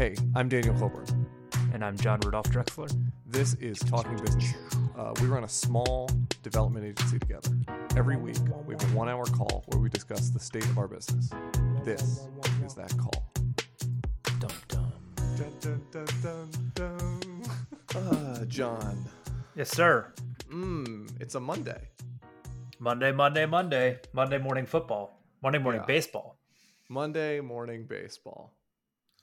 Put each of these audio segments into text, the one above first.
Hey, I'm Daniel Coburn. And I'm John Rudolph Drexler. This is Talking Business. Uh, we run a small development agency together. Every week, we have a one hour call where we discuss the state of our business. This is that call. Dum dum. Dun, dun, dun, dun, dun. Uh, John. Yes, sir. Mmm, it's a Monday. Monday, Monday, Monday. Monday morning football. Monday morning Yeah. baseball. Monday morning baseball.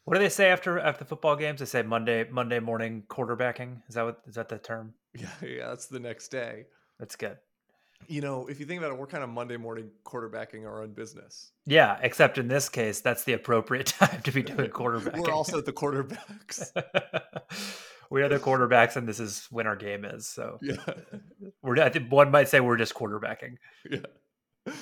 What do they say after after the football games? They say Monday Monday morning quarterbacking. Is that what is that the term? Yeah, yeah, that's the next day. That's good. You know, if you think about it, we're kind of Monday morning quarterbacking our own business. Yeah, except in this case, that's the appropriate time to be doing quarterbacking. We're also the quarterbacks. we are the quarterbacks, and this is when our game is. So yeah, we're. I think one might say we're just quarterbacking. yeah.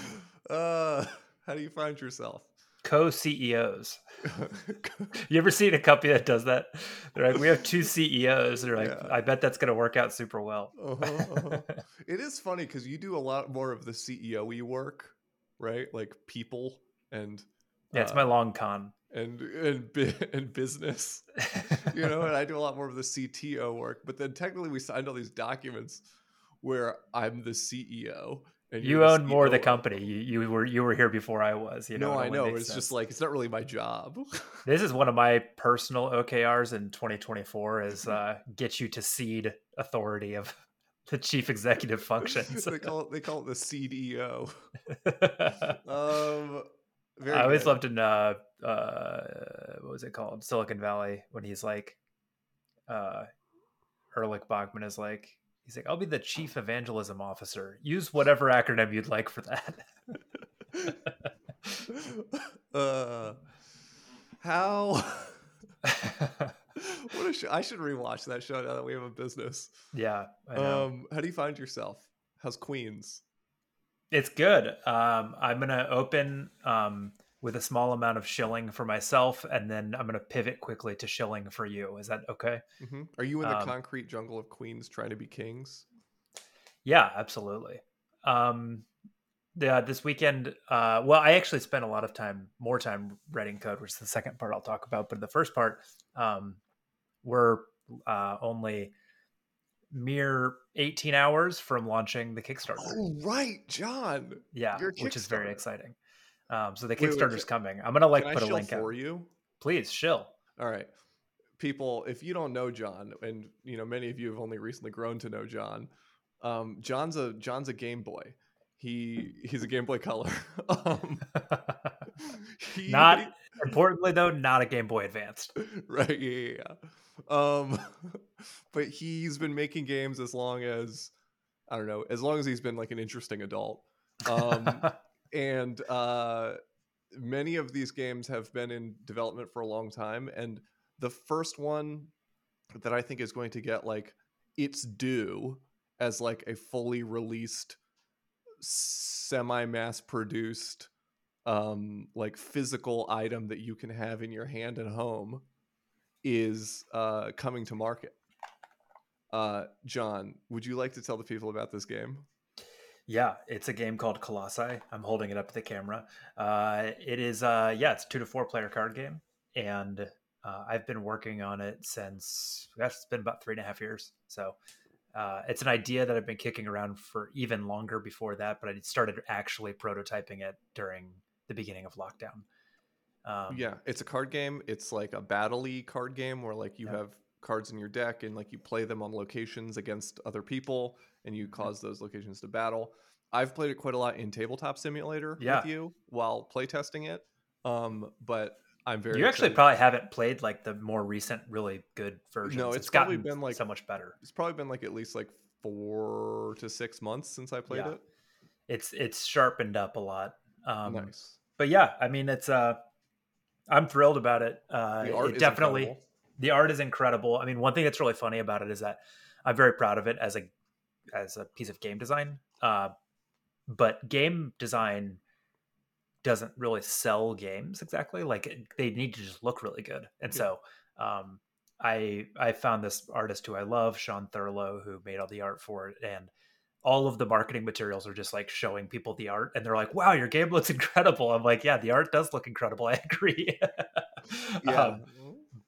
Uh, how do you find yourself? Co CEOs. You ever seen a company that does that? They're like, we have two CEOs. They're like, Yeah. I bet that's going to work out super well. Uh-huh, uh-huh. It is funny because you do a lot more of the CEO work, right? Like people and Yeah, it's uh, my long con. and and and business, you know. And I do a lot more of the CTO work. But then technically, we signed all these documents where I'm the CEO You own more of the company. You, you were you were here before I was. You know, no, I know. It's sense. just like it's not really my job. this is one of my personal OKRs in 2024 is uh, get you to cede authority of the chief executive functions. they call it they call it the CDO. I Um, very always good. loved in uh, uh, what was it called Silicon Valley when he's like, uh, Erlich Bachman is like. He's like, I'll be the chief evangelism officer. Use whatever acronym you'd like for that. uh, how? what a show! I should rewatch that show now that we have a business. yeah, Um, how do you find yourself? How's Queens? It's good. Um, I'm gonna open um, with a small amount of shilling for myself, and then I'm gonna pivot quickly to shilling for you. Is that okay? hmm Are you in the Um, concrete jungle of Queens trying to be kings? Yeah, absolutely. Um, yeah, this weekend. Uh, well, I actually spent a lot of time, more time writing code, which is the second part I'll talk about. But the first part, um, we're uh, only mere 18 hours from launching the Kickstarter. Oh, right, John. yeah, which is very exciting. Um, so the Wait, wait, Kickstarter's can- coming. I'm gonna like Can put I a link for you? Please, shill. All right. People, if you don't know John, and you know, many of you have only recently grown to know John, um, John's a John's a Game Boy. He he's a Game Boy Color. um, he, not importantly though, not a Game Boy Advanced. right, yeah, yeah, yeah. Um, but he's been making games as long as I don't know, as long as he's been like an interesting adult. Um, and uh, many of these games have been in development for a long time and the first one that i think is going to get like its due as like a fully released semi mass produced um like physical item that you can have in your hand and home is uh coming to market. Uh john would you like to tell the people about this game yeah, it's a game called Colossi. I'm holding it up to the camera. Uh, it is, uh, yeah, it's a two to four player card game, and uh, I've been working on it since. It's been about three and a half years. So uh, it's an idea that I've been kicking around for even longer before that, but I started actually prototyping it during the beginning of lockdown. Um, yeah it's a card game it's like a battle-y card game where like you Yeah. have cards in your deck and like you play them on locations against other people and you cause those locations to battle i've played it quite a lot in tabletop simulator Yeah. with you while playtesting it um but i'm very you actually excited. probably haven't played like the more recent, really good versions. No, it's it's probably gotten been, like, so much better. it's probably been like at least like four to six months since i played Yeah. it It's it's sharpened up a lot. Um, nice but yeah, I mean, it's uh, I'm thrilled about it. Uh, the art it is definitely incredible. the art is incredible. I mean, one thing that's really funny about it is that I'm very proud of it as a as a piece of game design. Uh, but game design doesn't really sell games exactly. Like it, they need to just look really good, and Yeah. so um, I I found this artist who I love, Sean Thurlow, who made all the art for it, and all of the marketing materials are just like showing people the art, and they're like, "Wow, your game looks incredible." I'm like, "Yeah, the art does look incredible. I agree." Yeah. Um,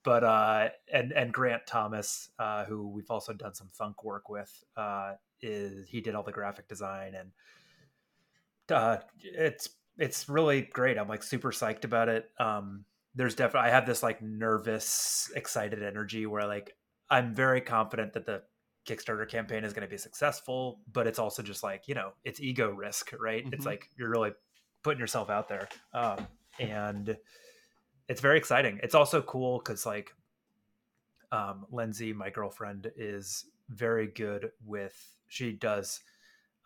but uh, and and Grant Thomas, uh, who we've also done some thunk work with, uh, is he did all the graphic design and uh, it's it's really great. I'm like super psyched about it. Um, there's definitely I have this like nervous, excited energy where like I'm very confident that the Kickstarter campaign is going to be successful, but it's also just like you know it's ego risk, right? Mm-hmm. It's like you're really putting yourself out there, um, and it's very exciting. It's also cool because like um, Lindsay, my girlfriend, is very good with. She does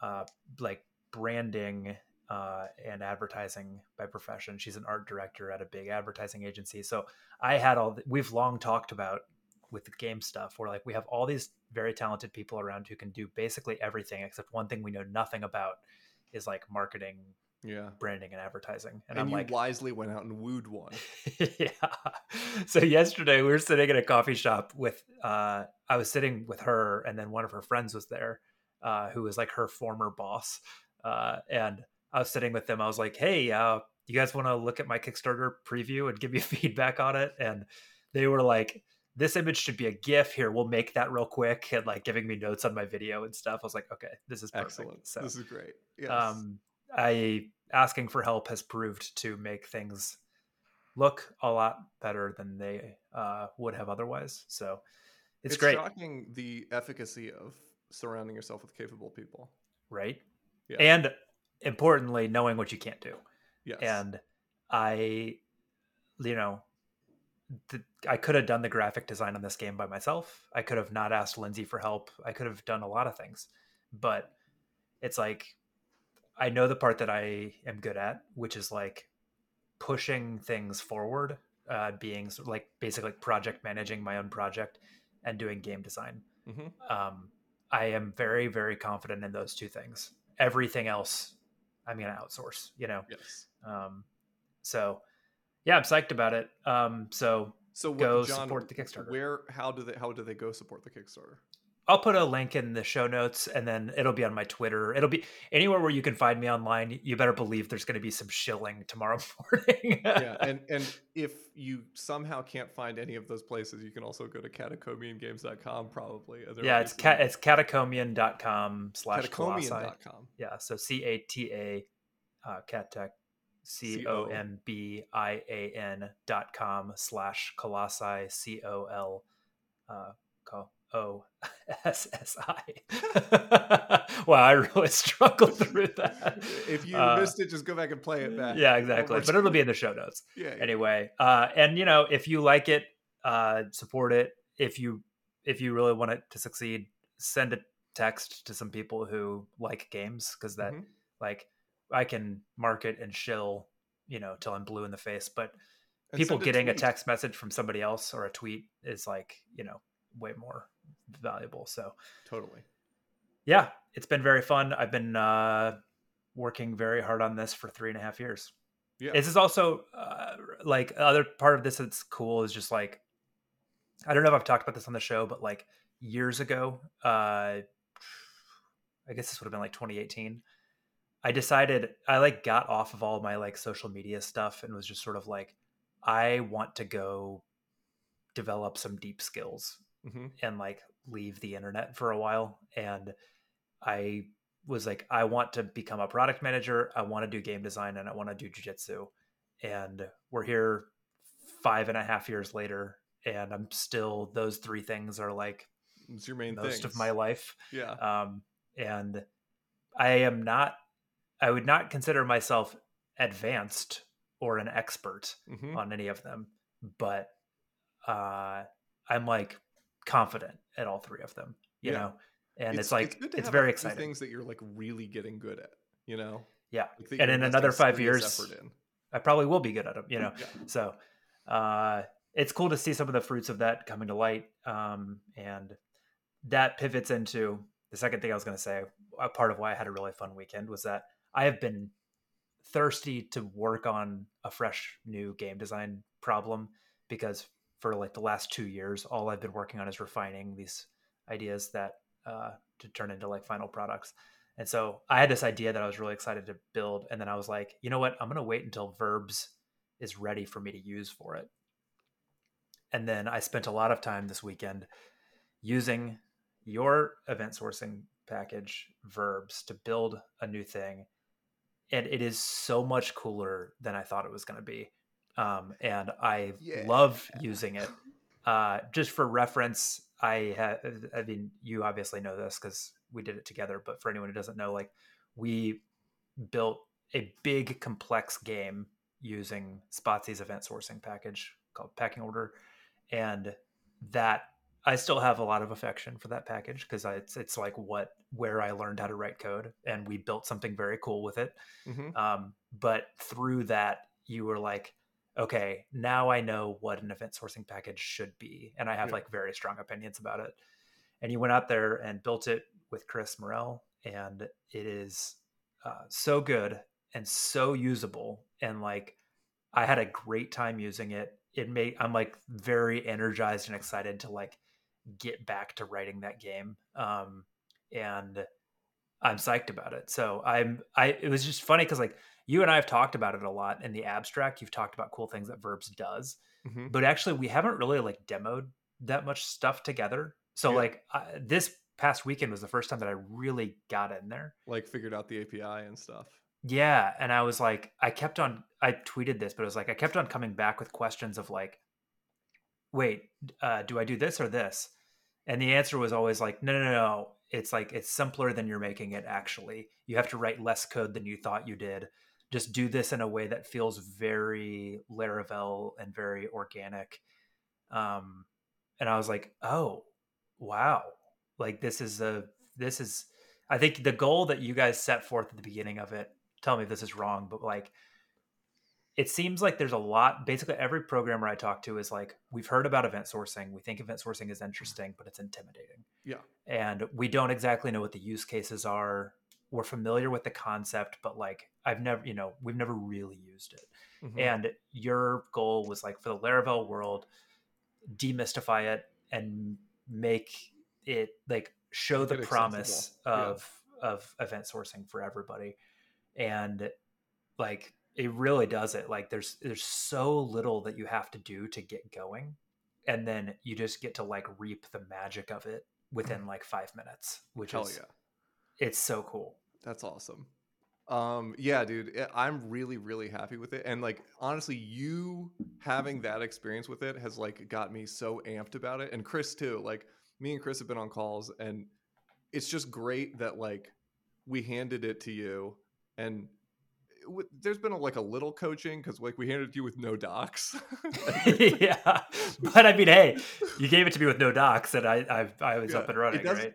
uh, like branding uh, and advertising by profession. She's an art director at a big advertising agency. So I had all. The, we've long talked about with the game stuff where like we have all these very talented people around who can do basically everything except one thing we know nothing about is like marketing yeah branding and advertising and, and i'm like wisely went out and wooed one yeah so yesterday we were sitting in a coffee shop with uh i was sitting with her and then one of her friends was there uh who was like her former boss uh and i was sitting with them i was like hey uh you guys want to look at my kickstarter preview and give me feedback on it and they were like this image should be a GIF. Here, we'll make that real quick, and like giving me notes on my video and stuff. I was like, okay, this is perfect. excellent. So this is great. Yes. Um, I asking for help has proved to make things look a lot better than they uh, would have otherwise. So it's, it's great. Shocking the efficacy of surrounding yourself with capable people, right? Yeah. And importantly, knowing what you can't do. Yes. And I, you know, the, I could have done the graphic design on this game by myself. I could have not asked Lindsay for help. I could have done a lot of things, but it's like I know the part that I am good at, which is like pushing things forward, uh, being like basically project managing my own project and doing game design. Mm-hmm. Um, I am very, very confident in those two things. Everything else, I'm going to outsource. You know. Yes. Um, so yeah, I'm psyched about it. Um, so so what, go John, support the Kickstarter. Where? How do they? How do they go support the Kickstarter? I'll put a link in the show notes and then it'll be on my Twitter. It'll be anywhere where you can find me online. You better believe there's going to be some shilling tomorrow morning. yeah, and and if you somehow can't find any of those places, you can also go to catacombiangames.com probably. Yeah, it's cat it's catacombian.com slash catacombian.com. Yeah, so C A T A uh, cat tech C O M B I A N dot com slash colossi C O L uh, O S S I. Wow, I really struggled through that. If you uh, missed it, just go back and play it back. Yeah, exactly. But it'll be in the show notes. Yeah. yeah. Anyway, uh, and you know, if you like it, uh, support it. If you if you really want it to succeed, send a text to some people who like games because that mm-hmm. like I can market and shill, you know, till I'm blue in the face. But and people getting a, a text message from somebody else or a tweet is like, you know, way more valuable. So totally. Yeah, it's been very fun. I've been uh, working very hard on this for three and a half years. Yeah. This is also uh, like other part of this that's cool is just like I don't know if I've talked about this on the show, but like years ago, uh, I guess this would have been like 2018. I decided I like got off of all of my like social media stuff and was just sort of like, I want to go develop some deep skills mm-hmm. and like leave the internet for a while. And I was like, I want to become a product manager. I want to do game design and I want to do jujitsu. And we're here five and a half years later, and I'm still those three things are like it's your main most things. of my life. Yeah. Um, and I am not I would not consider myself advanced or an expert mm-hmm. on any of them, but uh, I'm like confident at all three of them, you yeah. know, and it's, it's like it's, it's very exciting. Things that you're like really getting good at, you know. Yeah, like and in another five years, I probably will be good at them, you know. Yeah. So uh, it's cool to see some of the fruits of that coming to light, um, and that pivots into the second thing I was going to say. A part of why I had a really fun weekend was that I have been thirsty to work on a fresh new game design problem because for like the last two years, all I've been working on is refining these ideas that uh, to turn into like final products. And so I had this idea that I was really excited to build, and then I was like, you know what? I'm gonna wait until Verbs is ready for me to use for it. and then I spent a lot of time this weekend using your event sourcing package verbs to build a new thing and it is so much cooler than i thought it was going to be um, and i yeah. love using it uh, just for reference i have i mean you obviously know this because we did it together but for anyone who doesn't know like we built a big complex game using Spatie's event sourcing package called packing order and that I still have a lot of affection for that package because it's it's like what where I learned how to write code, and we built something very cool with it. Mm-hmm. Um, but through that, you were like, okay, now I know what an event sourcing package should be, and I have yeah. like very strong opinions about it. And you went out there and built it with Chris Morrell, and it is uh, so good and so usable, and like I had a great time using it. It made I'm like very energized and excited to like get back to writing that game. Um, and I'm psyched about it. So I'm I it was just funny because like you and I have talked about it a lot in the abstract. You've talked about cool things that Verbs does, mm-hmm. but actually we haven't really like demoed that much stuff together. So yeah. like I, this past weekend was the first time that I really got in there, like figured out the API and stuff. Yeah, and I was like, I kept on. I tweeted this, but it was like I kept on coming back with questions of like, wait, uh, do I do this or this? And the answer was always like, no, no, no. It's like, it's simpler than you're making it actually. You have to write less code than you thought you did. Just do this in a way that feels very Laravel and very organic. Um, and I was like, oh, wow. Like this is a, this is, I think the goal that you guys set forth at the beginning of it, tell me if this is wrong, but like it seems like there's a lot basically every programmer i talk to is like we've heard about event sourcing we think event sourcing is interesting but it's intimidating yeah and we don't exactly know what the use cases are we're familiar with the concept but like i've never you know we've never really used it. Mm-hmm. and your goal was like for the laravel world demystify it and make it like show the promise of yeah. of event sourcing for everybody. And like it really does it. Like there's there's so little that you have to do to get going and then you just get to like reap the magic of it within like five minutes which Hell is yeah. it's so cool that's awesome um yeah dude eh, i'm really really happy with it and like honestly you having that experience with it has like got me so amped about it and chris too like me and chris have been on calls and it's just great that like we handed it to you and there's been a, like a little coaching because like we handed it to you with no docs. yeah, but I mean, hey, you gave it to me with no docs, and I I, I was yeah, up and running, right?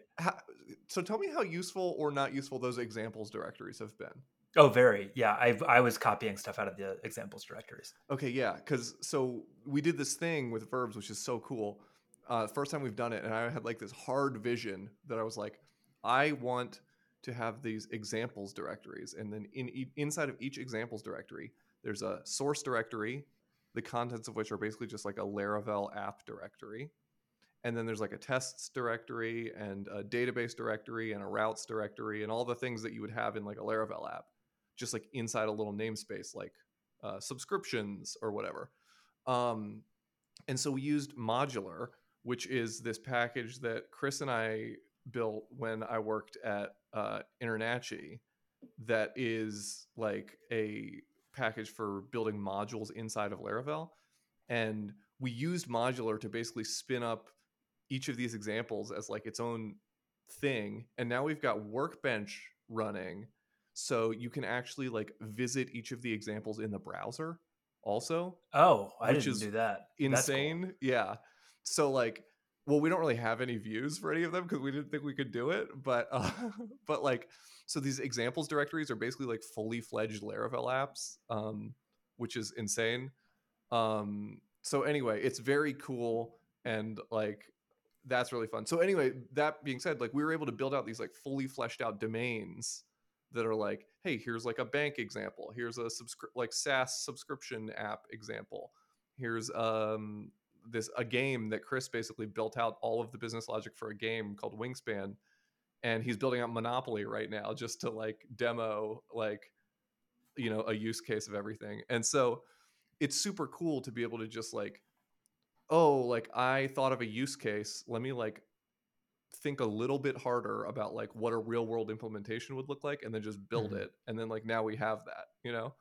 So tell me how useful or not useful those examples directories have been. Oh, very. Yeah, I I was copying stuff out of the examples directories. Okay, yeah, because so we did this thing with verbs, which is so cool. Uh, first time we've done it, and I had like this hard vision that I was like, I want to have these examples directories. And then in inside of each examples directory, there's a source directory, the contents of which are basically just like a Laravel app directory. And then there's like a tests directory and a database directory and a routes directory and all the things that you would have in like a Laravel app, just like inside a little namespace like uh, subscriptions or whatever. Um, and so we used modular, which is this package that Chris and I built when I worked at uh, InterNACHI that is like a package for building modules inside of Laravel. And we used modular to basically spin up each of these examples as like its own thing. And now we've got Workbench running. So you can actually like visit each of the examples in the browser also. Oh, I didn't do that. Insane. Cool. Yeah. So like well we don't really have any views for any of them because we didn't think we could do it but uh, but like so these examples directories are basically like fully fledged laravel apps um, which is insane um, so anyway it's very cool and like that's really fun. So anyway that being said like we were able to build out these like fully fleshed out domains that are like hey here's like a bank example. Here's a subscri- like saas subscription app example. Here's um this a game that Chris basically built out all of the business logic for a game called Wingspan, and he's building out Monopoly right now just to like demo like you know a use case of everything. And so it's super cool to be able to just like oh, like I thought of a use case. Let me like think a little bit harder about like what a real world implementation would look like and then just build Mhm. it and then like now we have that you know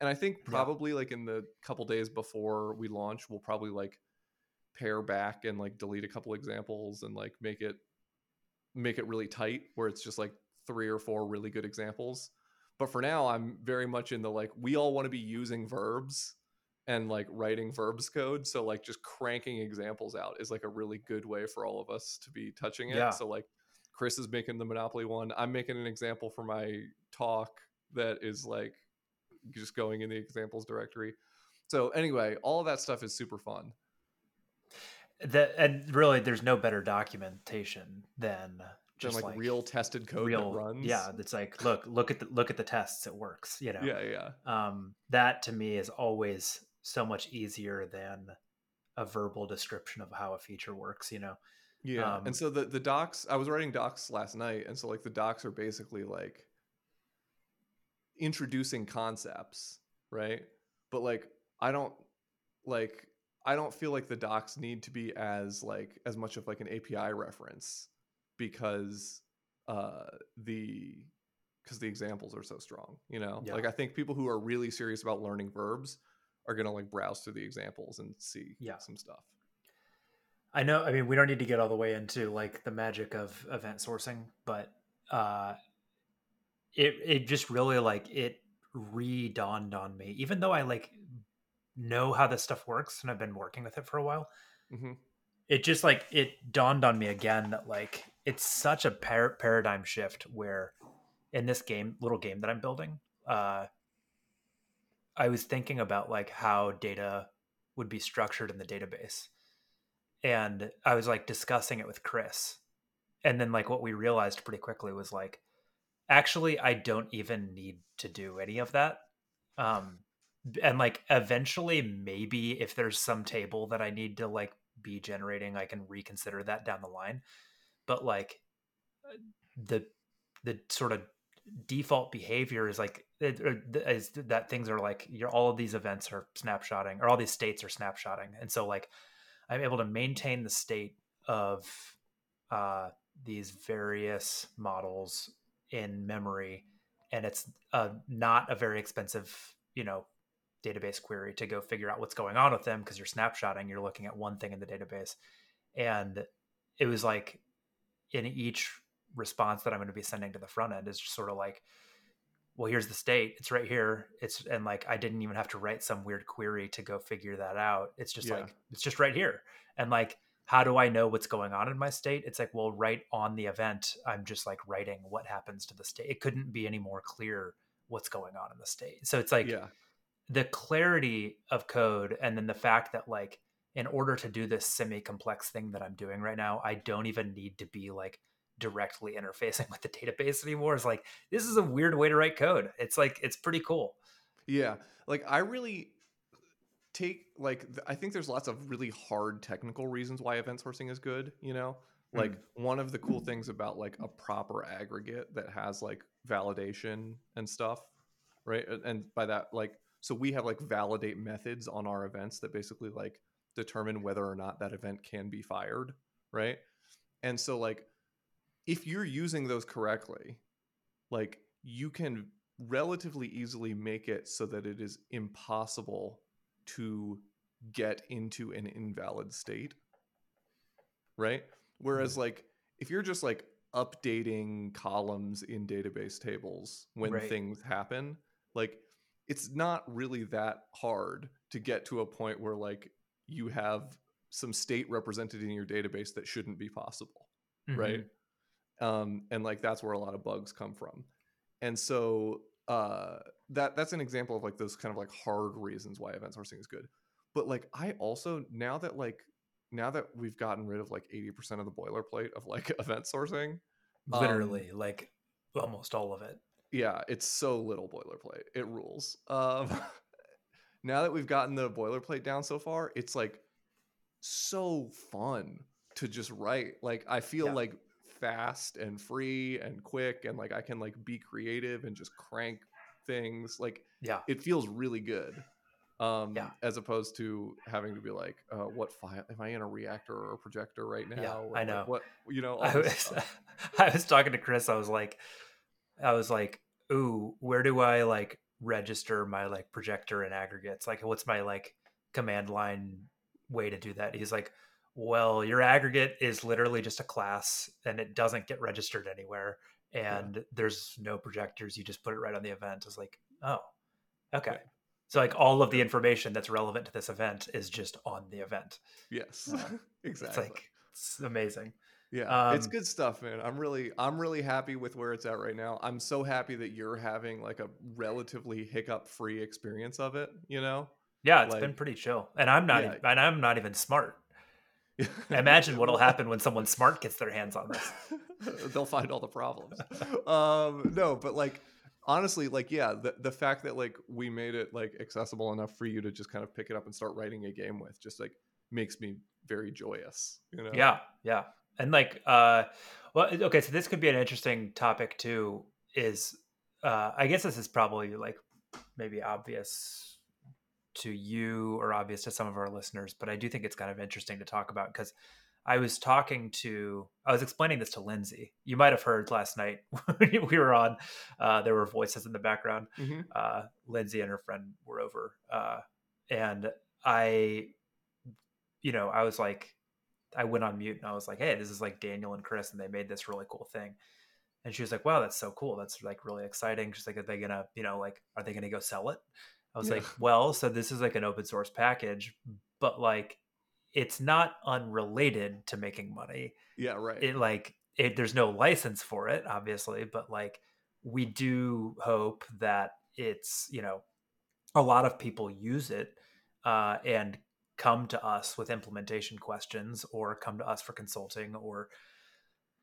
and i think Yeah. probably like in the couple days before we launch we'll probably like pare back and like delete a couple examples and like make it make it really tight where it's just like three or four really good examples but for now i'm very much in the like we all want to be using verbs and like writing verbs code so like just cranking examples out is like a really good way for all of us to be touching it Yeah. so like chris is making the monopoly one i'm making an example for my talk that is like just going in the examples directory so anyway all of that stuff is super fun That and really, there's no better documentation than just like, real tested code real that runs Yeah, it's like look, look at the look at the tests. It works. You know. yeah yeah um, that to me is always so much easier than a verbal description of how a feature works you know Yeah. Um, and so the the docs I was writing docs last night and so like the docs are basically like introducing concepts, right? But like I don't like I don't feel like the docs need to be as like as much of like an API reference because uh the because the examples are so strong, you know? Yeah. Like I think people who are really serious about learning verbs are going to like browse through the examples and see Yeah. some stuff. i know i mean we don't need to get all the way into like the magic of event sourcing but uh it it just really like it re-dawned on me even though i like know how this stuff works and i've been working with it for a while hmm it just like it dawned on me again that like it's such a par- paradigm shift where in this game little game that i'm building uh i was thinking about like how data would be structured in the database and i was like discussing it with chris and then like what we realized pretty quickly was like actually i don't even need to do any of that um and like eventually maybe if there's some table that i need to like be generating i can reconsider that down the line but like uh, the the sort of default behavior is like is that things are like your all of these events are snapshotting or all these states are snapshotting. And so like i'm able to maintain the state of uh these various models in memory. And it's uh, not a very expensive you know database query to go figure out what's going on with them because you're snapshotting you're looking at one thing in the database. And it was like in each response that i'm going to be sending to the front end is just sort of like well here's the state it's right here it's and like i didn't even have to write some weird query to go figure that out it's just Yeah. like it's just right here and like how do i know what's going on in my state it's like well right on the event i'm just like writing what happens to the state it couldn't be any more clear what's going on in the state so it's like yeah. the clarity of code and then the fact that like in order to do this semi complex thing that I'm doing right now, I don't even need to be like directly interfacing with the database anymore. It's like this is a weird way to write code. It's like it's pretty cool. Yeah, like I really take like I think there's lots of really hard technical reasons why event sourcing is good, you know? Like mm. one of the cool things about like a proper aggregate that has like validation and stuff, right? And by that like so we have like validate methods on our events that basically like determine whether or not that event can be fired, right? And so like if you're using those correctly, like you can relatively easily make it so that it is impossible to get into an invalid state right? Whereas mm-hmm. like if you're just like updating columns in database tables when Right. things happen like it's not really that hard to get to a point where like you have some state represented in your database that shouldn't be possible right mm-hmm. Um and like that's where a lot of bugs come from and so uh that that's an example of like those kind of like hard reasons why event sourcing is good but like i also now that like now that we've gotten rid of like 80% of the boilerplate of like event sourcing. Um, Literally, like almost all of it. yeah it's so little boilerplate it rules um now that we've gotten the boilerplate down so far it's like so fun to just write like i feel Yeah. like fast and free and quick and like i can like be creative and just crank things like Yeah. it feels really good Um, Yeah. as opposed to having to be like, uh, what file am I in a reactor or a projector right now? Yeah, Or, I like, know. what you know. I was. I was talking to Chris. I was like, I was like, ooh, where do I like register my like projector and aggregates? Like, what's my like command line way to do that? He's like, well, your aggregate is literally just a class and it doesn't get registered anywhere. And there's no projectors. You just put it right on the event. It's like, oh, okay. Right. So like all of the information that's relevant to this event is just on the event. Yes, Uh, exactly. It's like it's amazing. Yeah, it's Um, good stuff, man. I'm really, I'm really happy with where it's at right now. I'm so happy that you're having like a relatively hiccup-free experience of it. You know, Yeah, it's Like- been pretty chill, and I'm not, Yeah. and I'm not even smart. Imagine what'll happen when someone smart gets their hands on this. They'll find all the problems. um, no, but like honestly, like yeah, the the fact that like we made it like accessible enough for you to just kind of pick it up and start writing a game with, just like makes me very joyous. You know? Yeah, yeah, and like, uh, well, okay, so this could be an interesting topic too. Is uh, I guess this is probably like maybe obvious to you or obvious to some of our listeners, but I do think it's kind of interesting to talk about because I was talking to, I was explaining this to Lindsay. You might have heard last night when we were on. Uh, there were voices in the background. Mhm. uh, Lindsay and her friend were over, uh, and I, you know, I was like, I went on mute and I was like, "Hey, this is like Daniel and Chris, and they made this really cool thing." And she was like, "Wow, that's so cool. That's like really exciting." She's like, "Are they gonna, you know, like, are they gonna go sell it?" I was Yeah. like, "Well, so this is like an open source package, but like, it's not unrelated to making money Yeah. Right. it like it there's no license for it obviously but like we do hope that it's you know a lot of people use it uh, and come to us with implementation questions or come to us for consulting or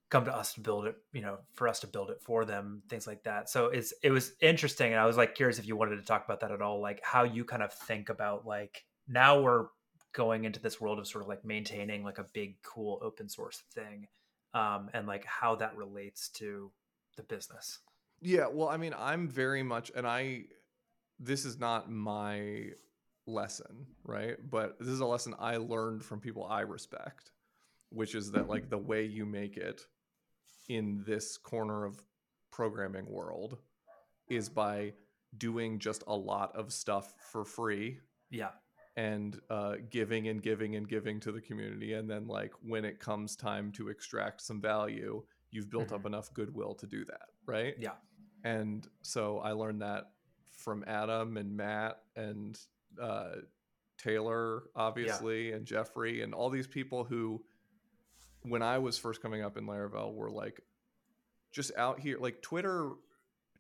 come to us to build it you know for us to build it for them things like that so it's it was interesting and i was like curious if you wanted to talk about that at all like how you kind of think about like now we're going into this world of sort of like maintaining like a big cool open source thing um and like how that relates to the business Yeah, well, I mean, I'm very much, and I, this is not my lesson, right? But this is a lesson I learned from people I respect, which is that like the way you make it in this corner of programming world is by doing just a lot of stuff for free yeah and uh, giving and giving and giving to the community. And then, like, when it comes time to extract some value, you've built up enough goodwill to do that, right? yeah And so I learned that from Adam and Matt and uh, Taylor, obviously, and Jeffrey, and all these people who, when I was first coming up in Laravel, were like just out here. Like Twitter,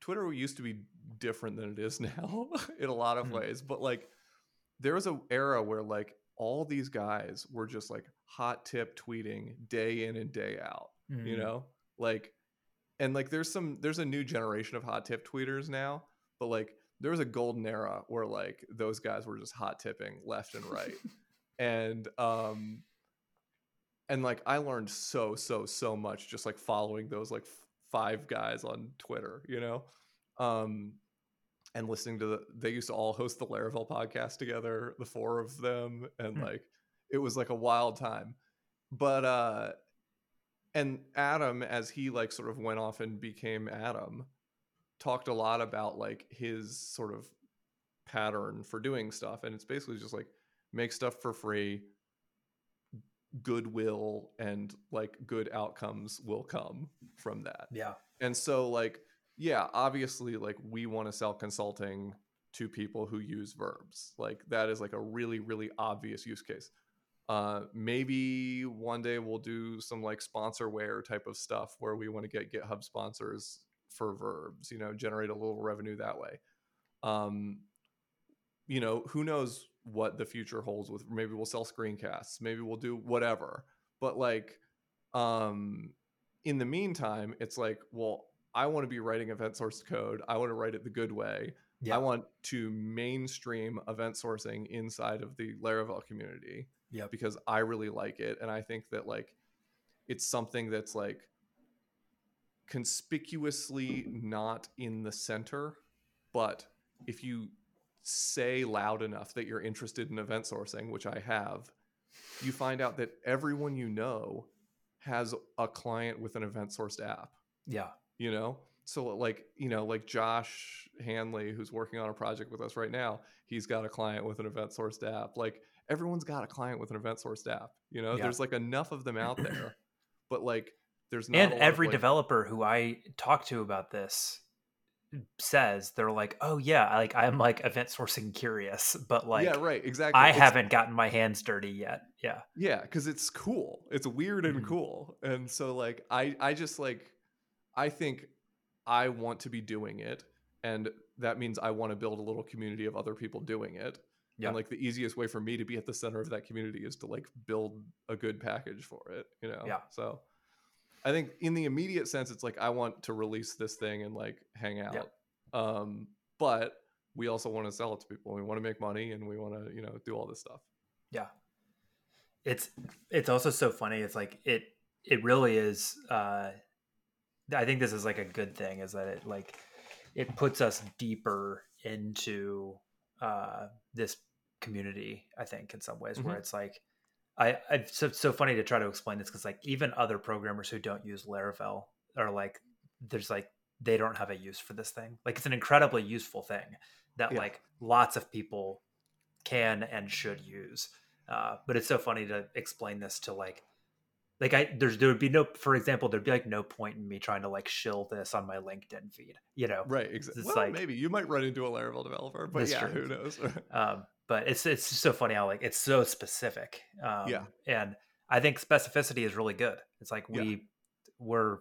Twitter used to be different than it is now in a lot of Mhm. ways, but like there was a era where like all these guys were just like hot tip tweeting day in and day out you Mhm. know like and like there's some there's a new generation of hot tip tweeters now but like there was a golden era where like those guys were just hot tipping left and right and um and like i learned so so so much just like following those like f- five guys on twitter you know um and listening to the they used to all host the laravel podcast together the four of them and Hmm. like it was like a wild time but uh and adam as he like sort of went off and became adam talked a lot about like his sort of pattern for doing stuff and it's basically just like make stuff for free goodwill and like good outcomes will come from that. Yeah. And so like yeah obviously like we want to sell consulting to people who use verbs. Like that is like a really really obvious use case. Uh maybe one day we'll do some like sponsorware type of stuff where we want to get github sponsors for verbs you know generate a little revenue that way. Um you know who knows what the future holds with maybe we'll sell screencasts maybe we'll do whatever. But like um in the meantime it's like well i want to be writing event source code. I want to write it the good way. Yeah. i want to mainstream event sourcing inside of the laravel community Yeah. because i really like it. And i think that like it's something that's like conspicuously not in the center. But if you say loud enough that you're interested in event sourcing, which I have, you find out that everyone you know has a client with an event sourced app. Yeah. You know? So like, you know, like Josh Hanley, who's working on a project with us right now, he's got a client with an event sourced app. Like everyone's got a client with an event sourced app. You know, Yeah. there's like enough of them out there, but like there's not and lot of, every like- developer who I talk to about this says they're like, "Oh yeah, like I'm like event sourcing curious, but like yeah, right, exactly. I It's- haven't gotten my hands dirty yet." Yeah. Yeah, because it's cool. It's weird and Mhm. cool. And so like I I just like I think I want to be doing it. And that means I want to build a little community of other people doing it. Yeah. And like the easiest way for me to be at the center of that community is to like build a good package for it, you know? Yeah. So I think in the immediate sense, it's like I want to release this thing and like hang out. Um, but we also want to sell it to people. We want to make money and we want to, you know, do all this stuff. Yeah. It's it's also so funny. It's like it it really is uh I think this is like a good thing is that it like it puts us deeper into uh this community, I think, in some ways, where Mhm. it's like I I so it's so funny to try to explain this because like even other programmers who don't use Laravel are like there's like they don't have a use for this thing. Like it's an incredibly useful thing that Yeah. like lots of people can and should use. Uh, but it's so funny to explain this to like like I there's there would be no for example there'd be like no point in me trying to like shill this on my LinkedIn feed, you know. Right. Exactly. It's Well, like- maybe you might run into a Laravel developer, but yeah, true. who knows? Um, but it's it's just so funny how like it's so specific. Um, Yeah. and I think specificity is really good. It's like Yeah. we we're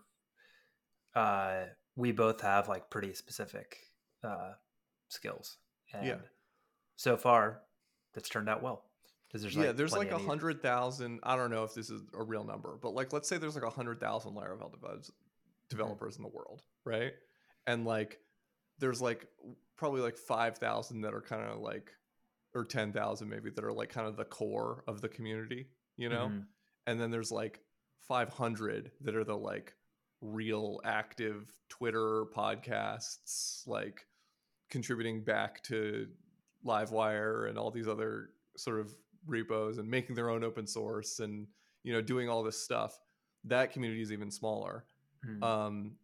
uh, we both have like pretty specific uh, skills, and Yeah. so far that's turned out well. There's yeah, like there's like a hundred thousand. I don't know if this is a real number, but like let's say there's like a hundred thousand Laravel devs, developers in the world, right? And like there's like probably like five thousand that are kind of like, or ten thousand maybe that are like kind of the core of the community, you know. Mhm. And then there's like five hundred that are the like real active Twitter podcasts, like contributing back to Livewire and all these other sort of repos and making their own open source and you know doing all this stuff that community is even smaller Mhm. um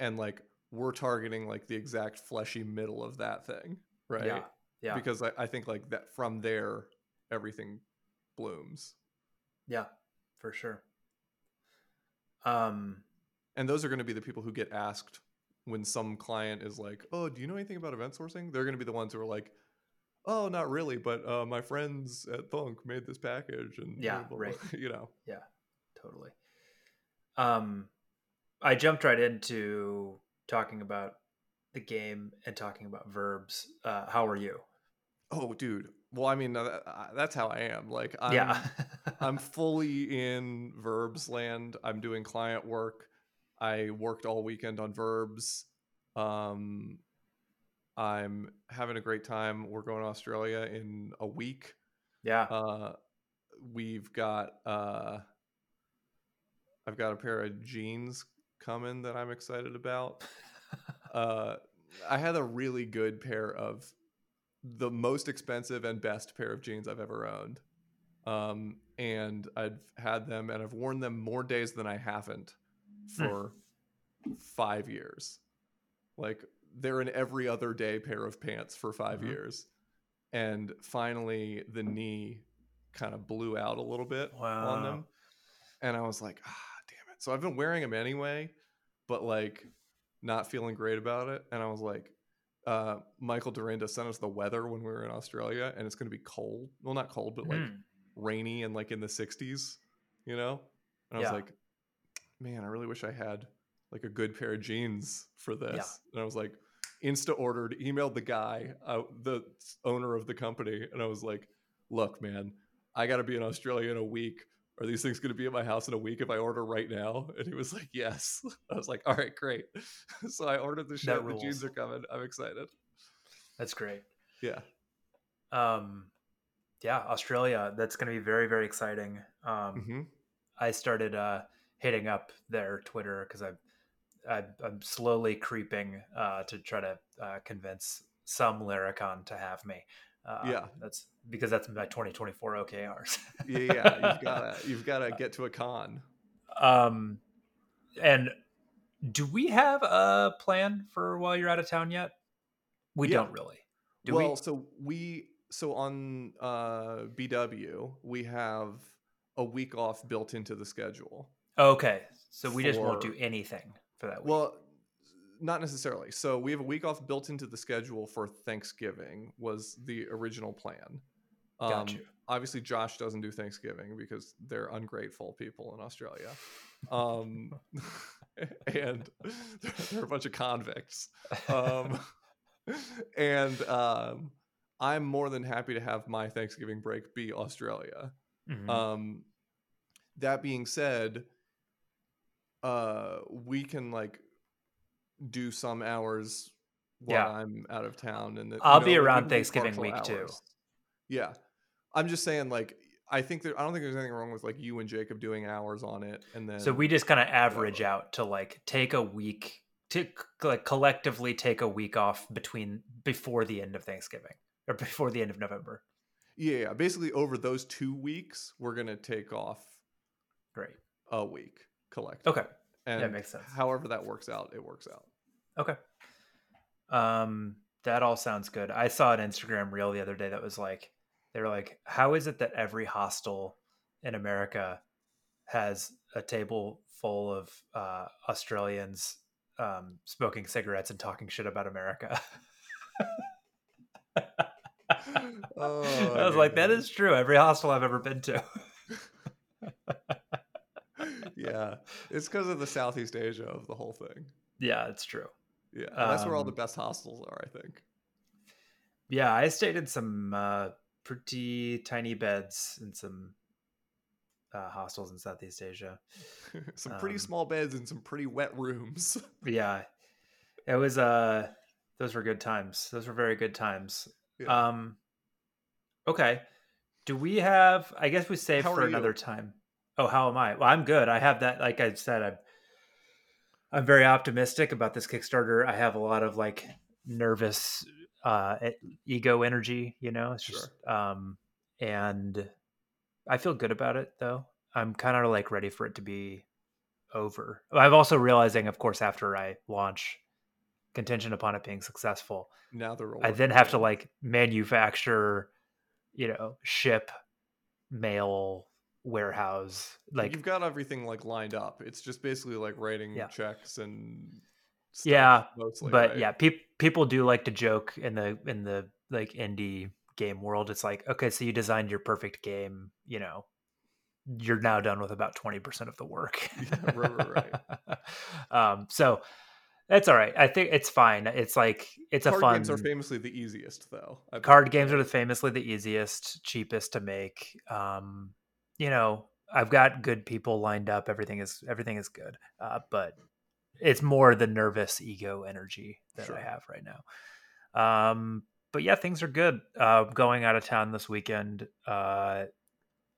and like we're targeting like the exact fleshy middle of that thing right Yeah, yeah, because I, I think like that from there everything blooms yeah, for sure. Um, and those are going to be the people who get asked when some client is like oh do you know anything about event sourcing they're going to be the ones who are like oh not really but uh, my friends at thunk made this package and Yeah, blah, blah, blah," you know yeah, totally. Um, I jumped right into talking about the game and talking about verbs. Uh, how are you? Oh dude. Well i mean that's how i am. Like i'm yeah, i'm fully in verbs land. I'm doing client work. I worked all weekend on verbs. Um i'm having a great time. We're going to australia in a week. Yeah. uh we've got uh i've got a pair of jeans coming that i'm excited about. Uh i had a really good pair of the most expensive and best pair of jeans i've ever owned. Um and i've had them and i've worn them more days than i haven't for five years. Like they're an every other day pair of pants for 5 Mhm. years. And finally the knee kind of blew out a little bit on them. And i was like ah damn it. So i've been wearing them anyway but like not feeling great about it. And i was like uh, michael dyrynda sent us the weather when we were in australia and it's going to be cold. Well not cold but like Mm. rainy and like in the 60s you know? And i Yeah. was like man i really wish i had like a good pair of jeans for this. And i was like insta ordered emailed the guy uh, the owner of the company and i was like look man i gotta be in australia in a week are these things going to be at my house in a week if i order right now and he was like yes i was like all right great so i ordered the shit That the jeans are coming i'm excited That's great. yeah Um, yeah, Australia. That's going to be very, very exciting. Um, hmm I started uh, hitting up their Twitter because I'm, I'm I'm slowly creeping uh, to try to uh, convince some Laracon to have me. Uh, Yeah. that's because that's my 2024 OKRs. Yeah, yeah, you've gotta you've gotta get to a con. um, and do we have a plan for while you're out of town yet? We Yeah. don't really. Do well, we? so we so on uh BW we have a week off built into the schedule. Okay, so we just won't do anything for that week. Well, not necessarily. So we have a week off built into the schedule for Thanksgiving was the original plan. Um, Got you. Obviously, Josh doesn't do Thanksgiving because they're ungrateful people in Australia, um, and they're, they're a bunch of convicts. Um, and um, I'm more than happy to have my Thanksgiving break be Australia. Mhm. Um, that being said, uh, we can like do some hours while Yeah. I'm out of town, and you I'll be know, around Thanksgiving week, too. Yeah, I'm just saying, like, I think there. I don't think there's anything wrong with like you and Jacob doing hours on it, and then so we just kind of average out to like take a week to like collectively take a week off between before the end of Thanksgiving or before the end of November. yeah, yeah, basically over those two weeks, we're gonna take off Great. a week collectively. Okay. and makes sense. However that works out, it works out. Okay. Um, that all sounds good. I saw an Instagram reel the other day that was like, they were like, how is it that every hostel in America has a table full of uh, Australians um, smoking cigarettes and talking shit about America? Oh, I was like, that is true. Every hostel I've ever been to. yeah, it's because of the Southeast Asia of the whole thing. yeah, it's true. Yeah, that's where all the Um, best hostels are, I think. Yeah, I stayed in some uh, pretty tiny beds in some uh, hostels in Southeast Asia. some pretty um, small beds and some pretty wet rooms. Yeah, it was. Uh, those were good times. Those were very good times. Yeah. Um, okay. Do we have? I guess we save How for another you? time. Oh, how am I? Well, I'm good. I have that. Like I said, I'm. I'm very optimistic about this Kickstarter. I have a lot of like nervous uh ego energy, you know. It's just um and I feel good about it though. I'm kind of like ready for it to be over. I'm also realizing of course after I launch contingent upon it being successful, now they're I then have to like manufacture, you know, ship, mail, warehouse, like you've got everything like lined up. It's just basically like writing Yeah. checks and stuff, Yeah, mostly. but right? yeah, peop people do like to joke in the in the like indie game world. It's like, okay, so you designed your perfect game, you know, you're now done with about twenty percent of the work. Yeah, right, right, um, so that's all right. I think it's fine. It's like it's card a fun games are famously the easiest, though. Card games are famously the easiest, cheapest to make. Um, you know, I've got good people lined up. Everything is everything is good. Uh, but it's more the nervous ego energy that Sure. I have right now. Um, but yeah, things are good. Uh, going out of town this weekend. Uh,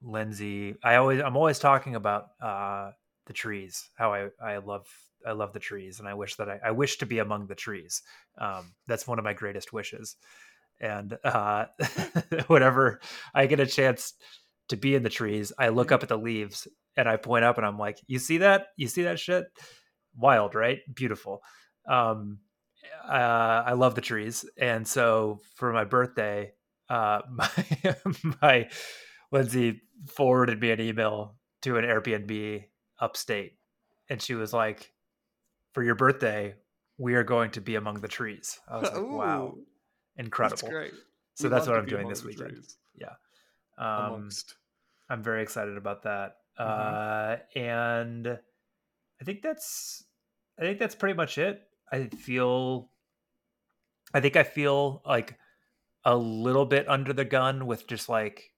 Lindsay, I always I'm always talking about uh, the trees. How I I love I love the trees, and I wish that I, I wish to be among the trees. Um, that's one of my greatest wishes. And uh, whenever I get a chance to be in the trees, I look up at the leaves and I point up and I'm like, "You see that? You see that shit? Wild, right? Beautiful." Um, uh, I love the trees, and so for my birthday, uh, my my Lindsay forwarded me an email to an Airbnb upstate, and she was like, "For your birthday, we are going to be among the trees." I was like, "Wow, incredible!" So We that's what I'm doing this weekend. trees, Um, amongst. I'm very excited about that. Mhm. Uh, and I think that's I think that's pretty much it. I feel I think I feel like a little bit under the gun with just like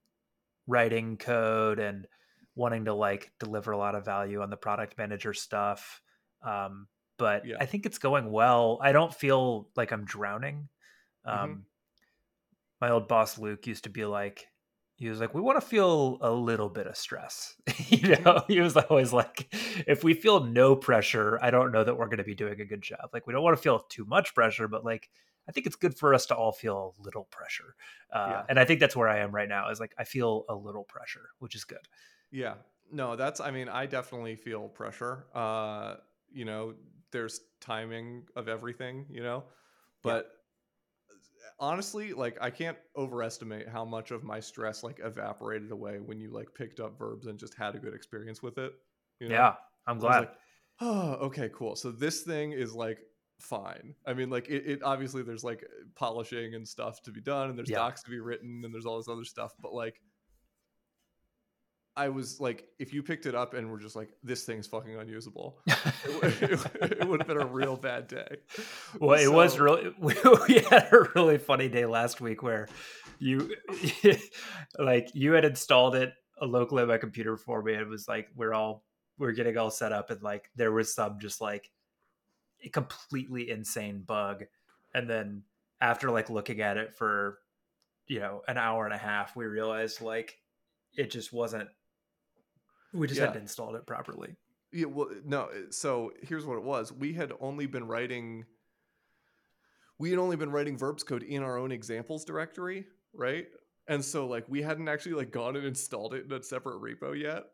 writing code and wanting to like deliver a lot of value on the product manager stuff. Um, but Yeah. I think it's going well. I don't feel like I'm drowning. Um, Mhm. My old boss Luke used to be like, he was like, we want to feel a little bit of stress. you know, he was always like, if we feel no pressure, I don't know that we're going to be doing a good job. Like, we don't want to feel too much pressure, but like, I think it's good for us to all feel a little pressure. Uh, Yeah. And I think that's where I am right now. Is like I feel a little pressure, which is good. Yeah. No, that's I mean, I definitely feel pressure. Uh, you know, there's timing of everything, you know. But honestly, like I can't overestimate how much of my stress like evaporated away when you like picked up verbs and just had a good experience with it. You know? Yeah, I'm glad. like, oh, okay, cool. So this thing is like fine. I mean, like it, it obviously there's like polishing and stuff to be done, and there's Yeah. docs to be written, and there's all this other stuff. But like, I was like, if you picked it up and were just like, this thing's fucking unusable, it, would have been a real bad day. Well, it was So- really. We, we had a really funny day last week where you, like, you had installed it locally on my computer for me. It was like we're all we're getting all set up, and like there was some just like a completely insane bug, and then after like looking at it for you know an hour and a half, we realized like it just wasn't. We just Yeah. hadn't installed it properly. Yeah, well, no. So here's what it was: we had only been writing, we had only been writing verbs code in our own examples directory, right? And so like we hadn't actually like gone and installed it in a separate repo yet,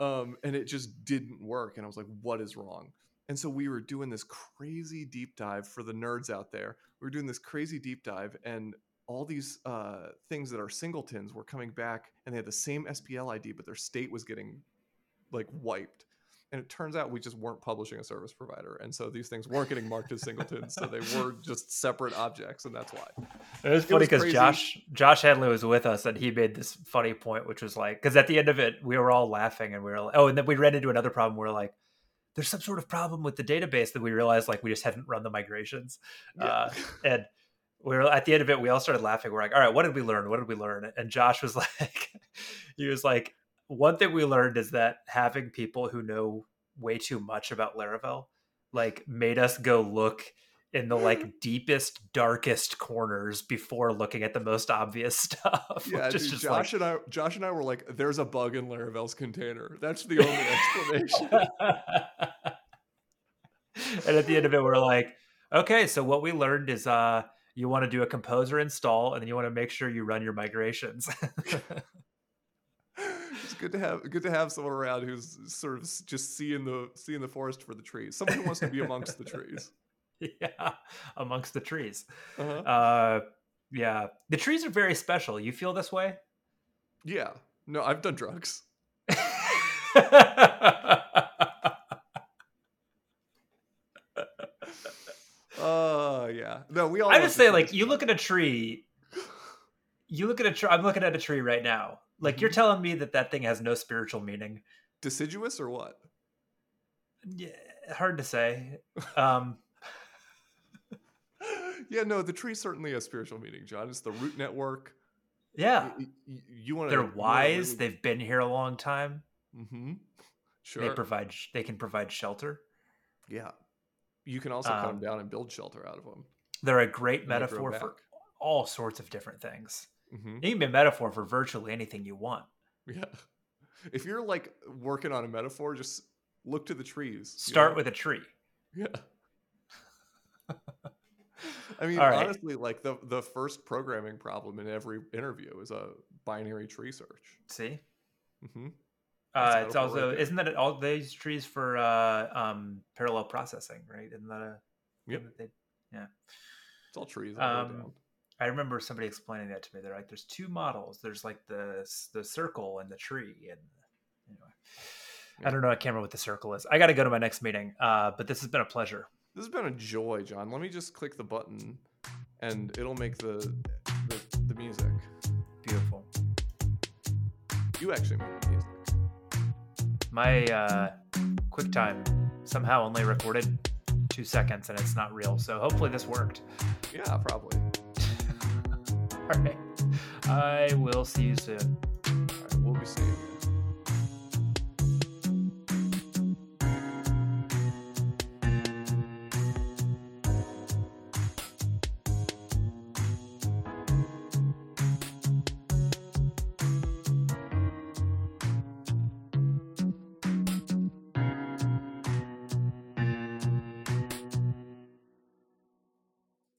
um, and it just didn't work. And I was like, "What is wrong?" And so we were doing this crazy deep dive for the nerds out there. We were doing this crazy deep dive, and all these uh, things that are singletons were coming back, and they had the same SPL ID, but their state was getting like wiped and it turns out we just weren't publishing a service provider and so these things weren't getting marked as singletons so they were just separate objects and that's why It was funny because. Josh Josh Henley was with us and he made this funny point, which was like, because at the end of it, we were all laughing and we were like, oh, and then we ran into another problem. We are like, there's some sort of problem with the database that we realized like we just hadn't run the migrations, uh, and we were at the end of it. We all started laughing. We're like, all right, what did we learn? What did we learn? And Josh was like, he was like, one thing we learned is that having people who know way too much about Laravel like made us go look in the like deepest darkest corners before looking at the most obvious stuff yeah dude, just josh like and i josh and i were like there's a bug in laravel's container. That's the only explanation. And at the end of it we're like okay so what we learned is uh you want to do a composer install and then you want to make sure you run your migrations it's good to have good to have someone around who's sort of just seeing the seeing the forest for the trees. Someone who wants to be amongst the trees. Yeah amongst the trees. Uh-huh. uh yeah. The trees are very special. You feel this way? Yeah. No i've done drugs. Uh yeah. No we all I just say, like, you look at a tree, you look at a tree. I'm looking at a tree right now. Like, you're Mhm. telling me that that thing has no spiritual meaning. deciduous or what Yeah, hard to say. Um, yeah, no, the tree certainly has spiritual meaning, John. It's the root network. yeah, You, want to? they're wise. They've been here a long time. hmm Sure. They provide. They can provide shelter. yeah. You can also cut Um, them down and build shelter out of them. They're a great And metaphor for all sorts of different things. Hmm It can be a metaphor for virtually anything you want. Yeah. If you're like working on a metaphor, just look to the trees. you Start know? with a tree. Yeah. I mean, right. honestly, like the the first programming problem in every interview is a binary tree search. See, Mm-hmm. uh, it's also right isn't that all these trees for uh, um, parallel processing, right? Isn't that a Yep. that they- It's all trees. all Um. I remember somebody explaining that to me. They're like, "There's two models. There's like the the circle and the tree." And anyway, Yeah. I don't know I can't remember what the circle is. I got to go to my next meeting. Uh, but this has been a pleasure. This has been a joy, John. Let me just click the button, and it'll make the the, the music. Beautiful. You actually make the music. My uh, QuickTime somehow only recorded two seconds, and it's not real. So hopefully this worked. Yeah, probably. All right. I will see you soon. All right, we'll be seeing.